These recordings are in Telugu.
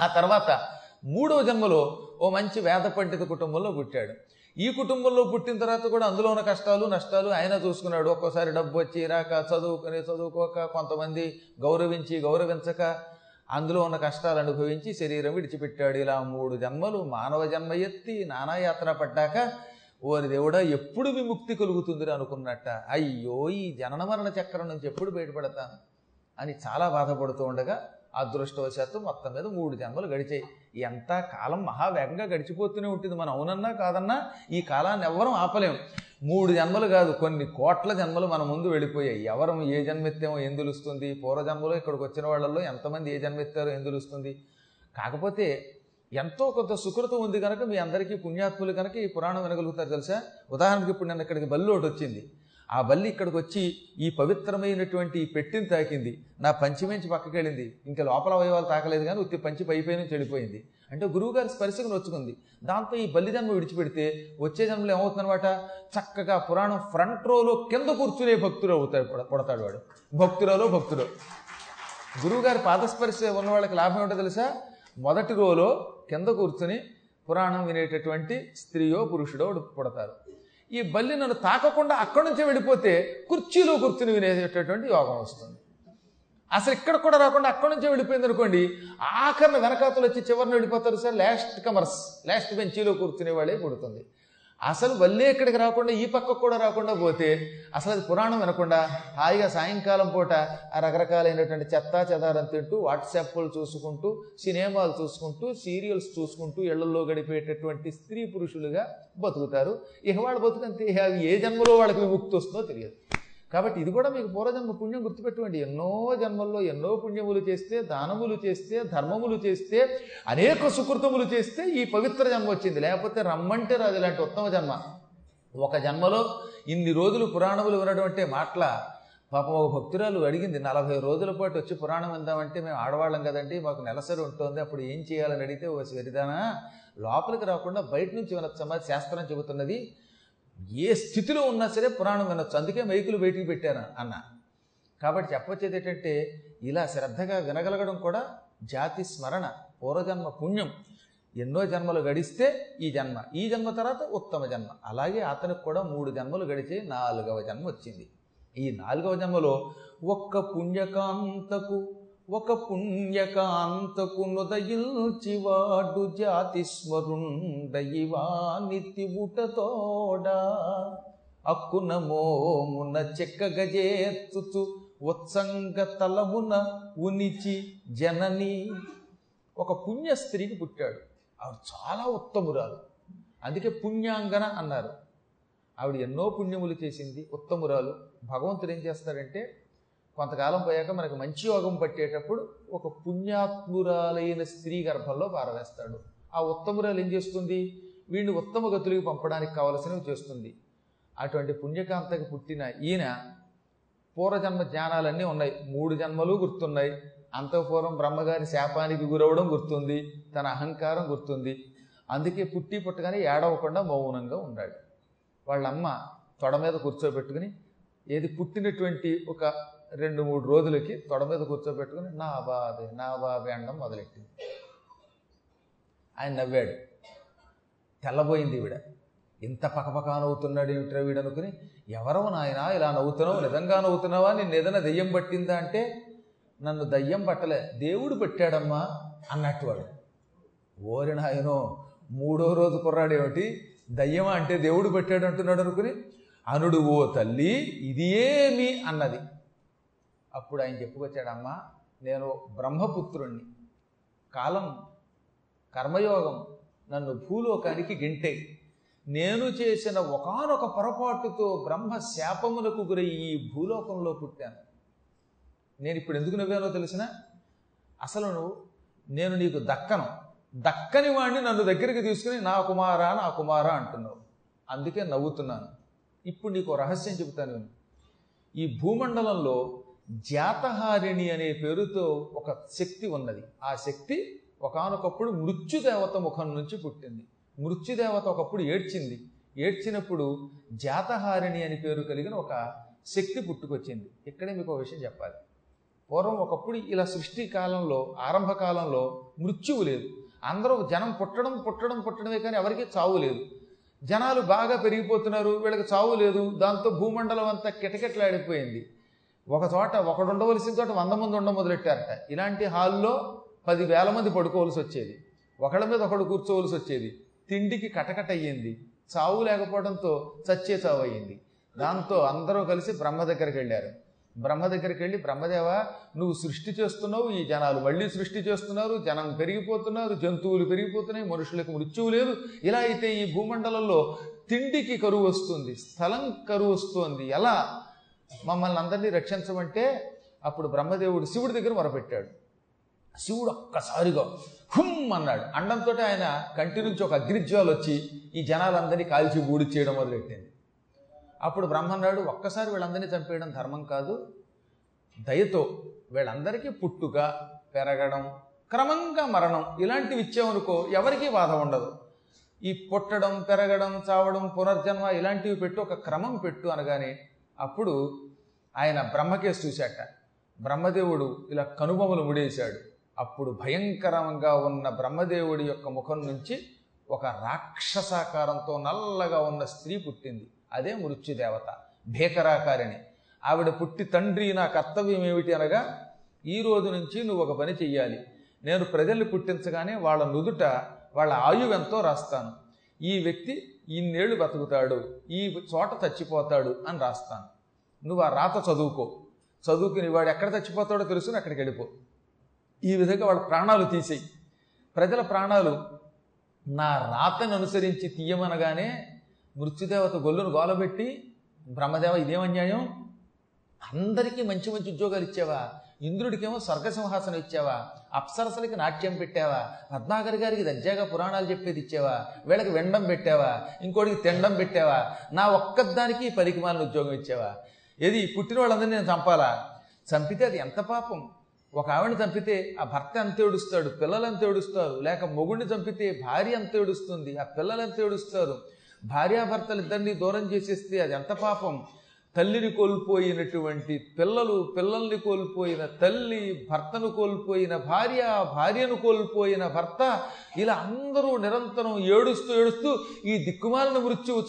ఆ తర్వాత మూడవ జన్మలో ఓ మంచి వేద పండిత కుటుంబంలో పుట్టాడు. ఈ కుటుంబంలో పుట్టిన తర్వాత కూడా అందులో ఉన్న కష్టాలు నష్టాలు ఆయన చూసుకున్నాడు. ఒక్కోసారి డబ్బు వచ్చి రాక చదువుకొని చదువుకోక కొంతమంది గౌరవించి గౌరవించక అందులో ఉన్న కష్టాలు అనుభవించి శరీరం విడిచిపెట్టాడు. ఇలా మూడు జన్మలు మానవ జన్మ ఎత్తి నానాయాత్ర పడ్డాక ఓరి దేవుడా ఎప్పుడు విముక్తి కలుగుతుందిరా అనుకున్నట్ట. అయ్యో ఈ జనన మరణ చక్రం నుంచి ఎప్పుడు బయటపడతాను అని చాలా బాధపడుతూ ఉండగా అదృష్టవశాత్తు మొత్తం మీద మూడు జన్మలు గడిచాయి. ఎంత కాలం మహావేగంగా గడిచిపోతూనే ఉంటుంది మనం అవునన్నా కాదన్నా ఈ కాలాన్ని ఎవ్వరం ఆపలేం. మూడు జన్మలు కాదు కొన్ని కోట్ల జన్మలు మన ముందు వెళ్ళిపోయాయి. ఎవరం ఏ జన్మెత్తామో ఏం తెలుస్తుంది? పూర్వజన్మలో ఇక్కడికి వచ్చిన వాళ్ళల్లో ఎంతమంది ఏ జన్మెత్తారో ఏం తెలుస్తుంది? కాకపోతే ఎంతో కొంత సుకృతం ఉంది కనుక మీ అందరికీ పుణ్యాత్ములు కనుక ఈ పురాణం వినగలుగుతారు తెలుసా? ఉదాహరణకి ఇప్పుడు నేను ఇక్కడికి బల్లి ఒకటి వచ్చింది. ఆ బల్లి ఇక్కడికి వచ్చి ఈ పవిత్రమైనటువంటి పెట్టిని తాకింది. నా పంచిమించి పక్కకి వెళ్ళింది ఇంకా లోపల అవయవాలు తాకలేదు కానీ ఉత్తి పంచి పైపై నుంచి వెళ్ళిపోయింది. అంటే గురువుగారి స్పర్శకు నొచ్చుకుంది. దాంతో ఈ బల్లి జన్మ విడిచిపెడితే వచ్చే జన్మలో ఏమవుతుందనమాట చక్కగా పురాణం ఫ్రంట్ రోలో కింద కూర్చునే భక్తుడు అవుతాడు పడతాడు పుడతాడు వాడు. భక్తురాలో భక్తుడు. గురువుగారి పాదస్పర్శ ఉన్న వాళ్ళకి లాభం ఏంటో తెలుసా? మొదటి రోలో కింద కూర్చుని పురాణం వినేటటువంటి స్త్రీయో పురుషుడో పుడతారు. ఈ బల్లి నన్ను తాకకుండా అక్కడి నుంచే వెళ్ళిపోతే కుర్చీలో కూర్చుని వినేసేటటువంటి యోగం వస్తుంది. అసలు ఇక్కడ కూడా రాకుండా అక్కడి నుంచే వెళ్ళిపోయింది అనుకోండి ఆఖరిన వెనకాతలు వచ్చి చివరిని వెళ్ళిపోతారు సార్ లాస్ట్ కమర్స్ లాస్ట్ బెంచీలో కూర్చునే వాళ్ళే పుడుతుంది. అసలు వల్లే ఇక్కడికి రాకుండా ఈ పక్కకు కూడా రాకుండా పోతే అసలు అది పురాణం వినకుండా హాయిగా సాయంకాలం పూట ఆ రకరకాలైనటువంటి చెత్త చెదారం తింటూ వాట్సాప్లు చూసుకుంటూ సినిమాలు చూసుకుంటూ సీరియల్స్ చూసుకుంటూ ఇళ్ళలో గడిపేటటువంటి స్త్రీ పురుషులుగా బతుకుతారు. ఇక వాళ్ళు బతుకంతే అవి ఏ జన్మలో వాళ్ళకి విముక్తి వస్తుందో తెలియదు. కాబట్టి ఇది కూడా మీకు పూర్వజన్మ పుణ్యం గుర్తుపెట్టుకోండి. ఎన్నో జన్మల్లో ఎన్నో పుణ్యములు చేస్తే దానములు చేస్తే ధర్మములు చేస్తే అనేక సుకృతములు చేస్తే ఈ పవిత్ర జన్మ వచ్చింది. లేకపోతే రమ్మంటే రాదు ఇలాంటి ఉత్తమ జన్మ. ఒక జన్మలో ఇన్ని రోజులు పురాణములు వినడం అంటే మాటల పాపం ఒక భక్తురాలు అడిగింది నలభై రోజుల పాటు వచ్చి పురాణం విందామంటే మేము ఆడవాళ్ళం కదండి మాకు నెలసరి ఉంటుంది అప్పుడు ఏం చేయాలని అడిగితే ఓ సరిదానా లోపలికి రాకుండా బయట నుంచి వినొచ్చమ్మా శాస్త్రం చెబుతున్నది ఏ స్థితిలో ఉన్నా సరే పురాణం వినొచ్చు. అందుకే మైకులు బయటికి పెట్టాను అన్న. కాబట్టి చెప్పొచ్చేది ఏంటంటే ఇలా శ్రద్ధగా వినగలగడం కూడా జాతి స్మరణ పూర్వజన్మ పుణ్యం. ఎన్నో జన్మలు గడిస్తే ఈ జన్మ ఈ జన్మ తర్వాత ఉత్తమ జన్మ. అలాగే అతనికి కూడా మూడు జన్మలు గడిచి నాలుగవ జన్మ వచ్చింది. ఈ నాలుగవ జన్మలో ఒక్క పుణ్యకాంతకు ఒక పుణ్యకాంతకు నుదయిల్చివాడు జాతి స్మరుండయివా నిత్యుటతోడా అక్కున మోమున చెక్క ఉత్సంగ తలమున ఉనిచి జనని. ఒక పుణ్య స్త్రీకి పుట్టాడు. ఆవిడ చాలా ఉత్తమురాలు. అందుకే పుణ్యాంగన అన్నారు. ఆవిడ ఎన్నో పుణ్యములు చేసింది ఉత్తమురాలు. భగవంతుడు ఏం చేస్తాడంటే కొంతకాలం పోయాక మనకు మంచి యోగం పట్టేటప్పుడు ఒక పుణ్యాత్మురాలైన స్త్రీ గర్భంలో పారవేస్తాడు. ఆ ఉత్తమురాలు ఏం చేస్తుంది? వీడిని ఉత్తమ గతులకి పంపడానికి కావలసినవి చేస్తుంది. అటువంటి పుణ్యకాంతకి పుట్టిన ఈయన పూర్వజన్మ జ్ఞానాలన్నీ ఉన్నాయి. మూడు జన్మలు గుర్తున్నాయి. అంతఃపూర్వం బ్రహ్మగారి శాపానికి గురవడం గుర్తుంది. తన అహంకారం గుర్తుంది. అందుకే పుట్టి పుట్టగానే ఏడవకుండా మౌనంగా ఉన్నాడు వాళ్ళమ్మ తొడ మీద కూర్చోబెట్టుకుని ఏది పుట్టినటువంటి ఒక రెండు మూడు రోజులకి తొడ మీద కూర్చోబెట్టుకుని నా బాబే నా బాబే అనడం మొదలెట్టింది. ఆయన నవ్వాడు. తెల్లబోయింది ఈవిడ. ఇంత పకపకా నవ్వుతున్నాడు ఏమిట్రా వీడు అనుకుని ఎవరో నాయన ఇలా నవ్వుతున్నావు నిజంగా నవ్వుతున్నావా? నేను ఏదైనా దయ్యం పట్టిందా అంటే నన్ను దయ్యం పట్టలే దేవుడు పెట్టాడమ్మా అన్నట్టు వాడు. ఓరి నాయనో మూడో రోజు కుర్రాడేమిటి దయ్యమా అంటే దేవుడు పెట్టాడు అంటున్నాడు అనుకుని అనుడు ఓ తల్లి ఇది ఏమి అన్నది. అప్పుడు ఆయన చెప్పుకొచ్చాడమ్మా నేను బ్రహ్మపుత్రుణ్ణి. కాలం కర్మయోగం నన్ను భూలోకానికి గింటే నేను చేసిన ఒకానొక పొరపాటుతో బ్రహ్మ శాపములకు గురై ఈ భూలోకంలో పుట్టాను. నేను ఇప్పుడు ఎందుకు నవ్వానో తెలిసిన? అసలు నువ్వు నేను నీకు దక్కను. దక్కని వాడిని నన్ను దగ్గరికి తీసుకుని నా కుమారా నా కుమారా అంటున్నావు. అందుకే నవ్వుతున్నాను. ఇప్పుడు నీకు రహస్యం చెబుతాను నేను. ఈ భూమండలంలో జాతహారిణి అనే పేరుతో ఒక శక్తి ఉన్నది. ఆ శక్తి ఒకానొకప్పుడు మృత్యుదేవత ముఖం నుంచి పుట్టింది. మృత్యుదేవత ఒకప్పుడు ఏడ్చింది. ఏడ్చినప్పుడు జాతహారిణి అని పేరు కలిగిన ఒక శక్తి పుట్టుకొచ్చింది. ఇక్కడే మీకు ఒక విషయం చెప్పాలి. పూర్వం ఒకప్పుడు ఇలా సృష్టి కాలంలో ఆరంభ కాలంలో మృత్యువు లేదు. అందరూ జనం పుట్టడం పుట్టడం పుట్టడమే కానీ ఎవరికీ చావు లేదు. జనాలు బాగా పెరిగిపోతున్నారు వీళ్ళకి చావు లేదు. దాంతో భూమండలం అంతా కిటకిటలాడిపోయింది. ఒక చోట ఒకడు ఉండవలసిన చోట వంద మంది ఉండ మొదలెట్టారట. ఇలాంటి హాల్లో పదివేల మంది పడుకోవలసి వచ్చేది. ఒకళ్ళ మీద ఒకడు కూర్చోవలసి వచ్చేది. తిండికి కటకట అయ్యింది. చావు లేకపోవడంతో చచ్చే చావు అయ్యింది. దాంతో అందరూ కలిసి బ్రహ్మ దగ్గరికి వెళ్ళారు. బ్రహ్మ దగ్గరికి వెళ్ళి బ్రహ్మదేవ నువ్వు సృష్టి చేస్తున్నావు ఈ జనాలు మళ్ళీ సృష్టి చేస్తున్నారు జనం పెరిగిపోతున్నారు జంతువులు పెరిగిపోతున్నాయి మనుషులకు మృత్యువు లేదు. ఇలా అయితే ఈ భూమండలంలో తిండికి కరువు వస్తుంది స్థలం కరువు వస్తుంది. ఎలా? మమ్మల్ని అందరినీ రక్షించమంటే అప్పుడు బ్రహ్మదేవుడు శివుడి దగ్గర మొరపెట్టాడు. శివుడు ఒక్కసారిగా హుమ్ అన్నాడు. అండంతో ఆయన కంటి నుంచి ఒక అగ్రిజ్వాలు వచ్చి ఈ జనాలందరినీ కాల్చి బూడి చేయడం మొదలెట్టింది. అప్పుడు బ్రహ్మన్నాడు ఒక్కసారి వీళ్ళందరినీ చంపేయడం ధర్మం కాదు. దయతో వీళ్ళందరికీ పుట్టుక పెరగడం క్రమంగా మరణం ఇలాంటివి ఇచ్చామనుకో ఎవరికీ బాధ ఉండదు. ఈ పుట్టడం పెరగడం చావడం పునర్జన్మ ఇలాంటివి పెట్టు ఒక క్రమం పెట్టు అనగానే అప్పుడు ఆయన బ్రహ్మకేసి చూశాట. బ్రహ్మదేవుడు ఇలా కనుబొమలు ముడేశాడు. అప్పుడు భయంకరంగా ఉన్న బ్రహ్మదేవుడి యొక్క ముఖం నుంచి ఒక రాక్షసాకారంతో నల్లగా ఉన్న స్త్రీ పుట్టింది. అదే మృత్యుదేవత భీకరాకారిణి. ఆవిడ పుట్టి తండ్రి నా కర్తవ్యం ఏమిటి అనగా ఈ రోజు నుంచి నువ్వు ఒక పని చెయ్యాలి. నేను ప్రజల్ని పుట్టించగానే వాళ్ళ నుదుట వాళ్ళ ఆయువెంతో ఎంతో రాస్తాను. ఈ వ్యక్తి ఇన్నేళ్ళు బతుకుతాడు ఈ చోట చచ్చిపోతాడు అని రాస్తాను. నువ్వు ఆ రాత చదువుకో. చదువుకుని వాడు ఎక్కడ చచ్చిపోతాడో తెలుసుని అక్కడికి వెళ్ళిపో. ఈ విధంగా వాళ్ళ ప్రాణాలు తీసేయి. ప్రజల ప్రాణాలు నా రాతను అనుసరించి తీయమనగానే మృత్యుదేవత గొల్లును గోలబెట్టి బ్రహ్మదేవ ఇదేమన్యాయం అందరికీ మంచి మంచి ఉద్యోగాలు ఇచ్చావా? ఇంద్రుడికేమో స్వర్గ సింహాసనం ఇచ్చావా? అప్సరసలకి నాట్యం పెట్టావా? పద్మాగర్ గారికి దర్జాగా పురాణాలు చెప్పేది ఇచ్చావా? వీళ్ళకి వెండం పెట్టావా? ఇంకోటికి తిండం పెట్టావా? నా ఒక్కదానికి పలికిమాలిన ఉద్యోగం ఇచ్చావా? ఏది పుట్టిన వాళ్ళందరినీ నేను చంపాలా? చంపితే అది ఎంత పాపం? ఒక ఆవిడని చంపితే ఆ భర్త ఎంత ఏడుస్తాడు? పిల్లలు ఎంత ఏడుస్తారు? లేక మొగుడిని చంపితే భార్య ఎంత ఏడుస్తుంది? ఆ పిల్లలు ఎంత ఏడుస్తారు? భార్యాభర్తలు ఇద్దరిని దూరం చేసేస్తే అది ఎంత పాపం? తల్లిని కోల్పోయినటువంటి పిల్లలు పిల్లల్ని కోల్పోయిన తల్లి భర్తను కోల్పోయిన భార్య భార్యను కోల్పోయిన భర్త ఇలా అందరూ నిరంతరం ఏడుస్తూ ఏడుస్తూ ఈ దిక్కుమాలిన మృత్యువు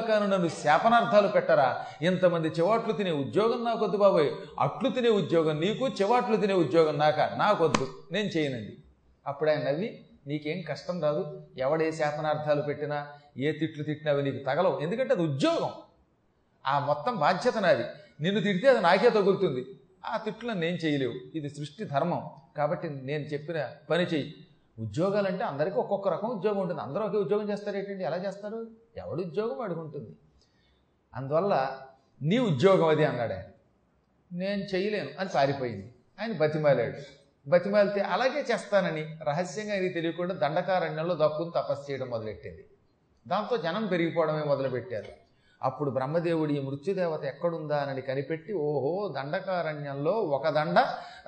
కాను నన్ను శాపనార్థాలు పెట్టరా? ఇంతమంది చెవాట్లు తినే ఉద్యోగం నాకొద్దు బాబాయ్. అట్లు తినే ఉద్యోగం నీకు చెవాట్లు తినే ఉద్యోగం నాక? నాకొద్దు. నేను చేయనండి. అప్పుడు ఆయన నవ్వి నీకేం కష్టం రాదు? ఎవడే శాపనార్థాలు పెట్టినా ఏ తిట్లు తిట్టినా అవి నీకు తగలవు. ఎందుకంటే అది ఉద్యోగం. ఆ మొత్తం బాధ్యత నాది. నిన్ను తిడితే అది నాకే తగులుతుంది. ఆ తిట్లను నేను చేయలేవు. ఇది సృష్టి ధర్మం. కాబట్టి నేను చెప్పిన పని చెయ్యి. ఉద్యోగాలంటే అందరికీ ఒక్కొక్క రకం ఉద్యోగం ఉంటుంది. అందరూ ఒకే ఉద్యోగం చేస్తారేంటండి ఎలా చేస్తారు? ఎవడు ఉద్యోగం వాడికి ఉంటుంది. అందువల్ల నీ ఉద్యోగం అది అన్నాడు ఆయన. నేను చేయలేను అని పారిపోయింది. ఆయన బతిమాలాడు. బతిమాలితే అలాగే చేస్తానని రహస్యంగా ఇది తెలియకుండా దండకారణ్యంలో దక్కుని తపస్సు చేయడం మొదలెట్టింది. దాంతో జనం పెరిగిపోవడమే మొదలుపెట్టారు. అప్పుడు బ్రహ్మదేవుడి ఈ మృత్యుదేవత ఎక్కడుందా అని కనిపెట్టి ఓహో దండకారణ్యంలో ఒక దండ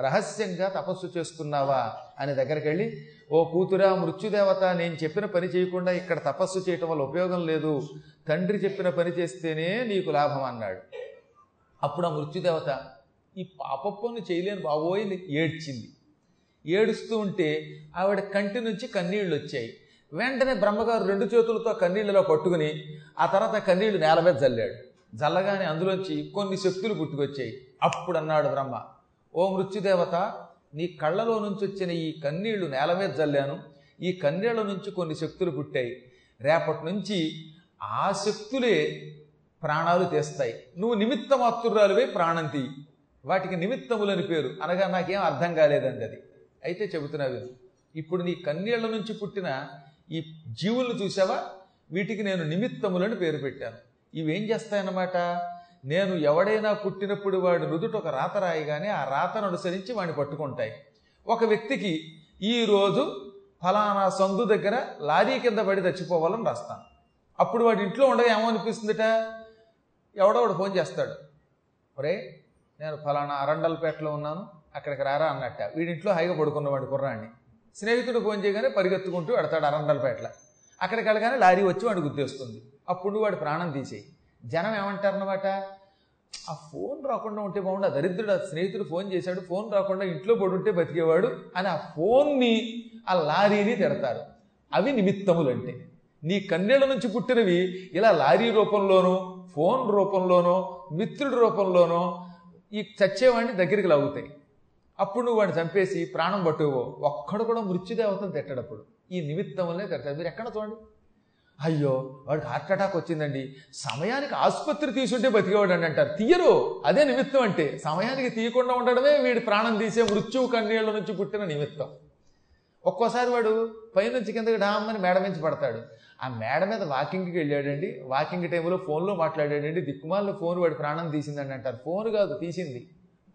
రహస్యంగా తపస్సు చేస్తున్నావా అని దగ్గరికి వెళ్ళి ఓ కూతురా మృత్యుదేవత నేను చెప్పిన పని చేయకుండా ఇక్కడ తపస్సు చేయటం వల్ల ఉపయోగం లేదు. తండ్రి చెప్పిన పని చేస్తేనే నీకు లాభం అన్నాడు. అప్పుడు ఆ మృత్యుదేవత ఈ పాపప్పుని చేయలేను బాబోయ్ ఏడ్చింది. ఏడుస్తూ ఉంటే ఆవిడ కంటి నుంచి కన్నీళ్ళు వచ్చాయి. వెంటనే బ్రహ్మగారు రెండు చేతులతో కన్నీళ్ళలో పట్టుకుని ఆ తర్వాత కన్నీళ్ళు నేల మీద జల్లాడు. జల్లగానే అందులోంచి కొన్ని శక్తులు పుట్టుకొచ్చాయి. అప్పుడు అన్నాడు బ్రహ్మ ఓ మృత్యుదేవత నీ కళ్ళలో నుంచి వచ్చిన ఈ కన్నీళ్ళు నేల మీద జల్లాను. ఈ కన్నీళ్ళ నుంచి కొన్ని శక్తులు పుట్టాయి. రేపటి నుంచి ఆ శక్తులే ప్రాణాలు తీస్తాయి. నువ్వు నిమిత్త మాతృరాలువే ప్రాణం తీయి. వాటికి నిమిత్తములని పేరు. అనగా నాకేం అర్థం కాలేదండి అది. అయితే చెబుతున్నావు ఇప్పుడు నీ కన్నీళ్ళ నుంచి పుట్టిన ఈ జీవులను చూసావా? వీటికి నేను నిమిత్తములని పేరు పెట్టాను. ఇవేం చేస్తాయన్నమాట? నేను ఎవడైనా పుట్టినప్పుడు వాడి నుదుట ఒక రాత రాయగానే ఆ రాతను అనుసరించి వాడిని పట్టుకుంటాయి. ఒక వ్యక్తికి ఈరోజు ఫలానా సందు దగ్గర లారీ కింద పడి చచ్చిపోవాలని రాస్తాను. అప్పుడు వాడి ఇంట్లో ఉండగా ఏమనిపిస్తుందిట? ఎవడో వాడు ఫోన్ చేస్తాడు. ఒరే నేను ఫలానా అరండల్పేటలో ఉన్నాను అక్కడికి రారా అన్నట్ట. వీడింట్లో హాయిగా పడుకున్నవాడి కుర్రాన్ని. స్నేహితుడు ఫోన్ చేయగానే పరిగెత్తుకుంటూ వెడతాడు అరండలపేటల అక్కడికి వెళ్ళగానే లారీ వచ్చి వాడు గుర్తేస్తుంది అప్పుడు వాడు ప్రాణం తీసేయి. జనం ఏమంటారనమాట ఆ ఫోన్ రాకుండా ఉంటే బాగుండు ఆ దరిద్రుడు ఆ స్నేహితుడు ఫోన్ చేశాడు ఫోన్ రాకుండా ఇంట్లో పడి ఉంటే బతికేవాడు అని ఆ ఫోన్ని ఆ లారీని తిడతారు. అవి నిమిత్తములు అంటే నీ కన్నీళ్ళ నుంచి పుట్టినవి ఇలా లారీ రూపంలోనో ఫోన్ రూపంలోనో మిత్రుడి రూపంలోనో ఈ చచ్చేవాడిని దగ్గరికి లాగుతాయి. అప్పుడు నువ్వు వాడిని చంపేసి ప్రాణం పట్టువో ఒక్కడు కూడా మృత్యుదేవతను తిట్టడప్పుడు. ఈ నిమిత్తములనే తిడతారు మీరు ఎక్కడ చూడండి? అయ్యో వాడికి హార్ట్ అటాక్ వచ్చిందండి. సమయానికి ఆసుపత్రి తీసుంటే బతికేవాడు అని అంటారు. తీయరు. అదే నిమిత్తం అంటే సమయానికి తీయకుండా ఉండడమే వీడి ప్రాణం తీసే మృత్యువు కన్నీళ్ళ నుంచి పుట్టిన నిమిత్తం. ఒక్కోసారి వాడు పైనుంచి కిందకి డామ్మని మేడ నుంచి పడతాడు. ఆ మేడ మీద వాకింగ్కి వెళ్ళాడండి. వాకింగ్ టైంలో ఫోన్లో మాట్లాడాడండి. దిక్కుమాల ఫోన్ వాడి ప్రాణం తీసిందని అంటారు. ఫోన్ కాదు తీసింది.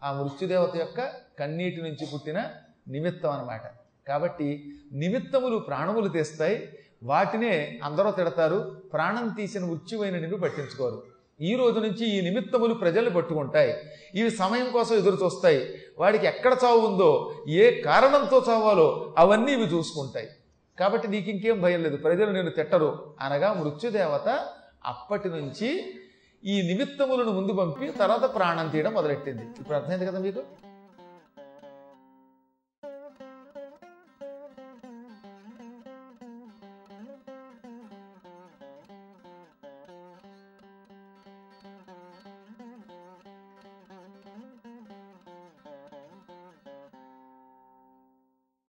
ఆ మృత్యుదేవత యొక్క కన్నీటి నుంచి పుట్టిన నిమిత్తం అన్నమాట. కాబట్టి నిమిత్తములు ప్రాణములు తెస్తాయి వాటినే అందరూ తిడతారు ప్రాణం తీసిన మృత్యువైన నిన్ను పట్టించుకోరు. ఈ రోజు నుంచి ఈ నిమిత్తములు ప్రజలు పట్టుకుంటాయి. ఇవి సమయం కోసం ఎదురు చూస్తాయి. వాడికి ఎక్కడ చావు ఉందో ఏ కారణంతో చావాలో అవన్నీ ఇవి చూసుకుంటాయి. కాబట్టి నీకు ఇంకేం భయం లేదు. ప్రజలు నేను తిట్టరు అనగా మృత్యుదేవత అప్పటి నుంచి ఈ నిమిత్తములను ముందు పంపి తర్వాత ప్రాణం తీయడం మొదలెట్టింది. ఇప్పుడు అర్థమైంది కదా మీకు?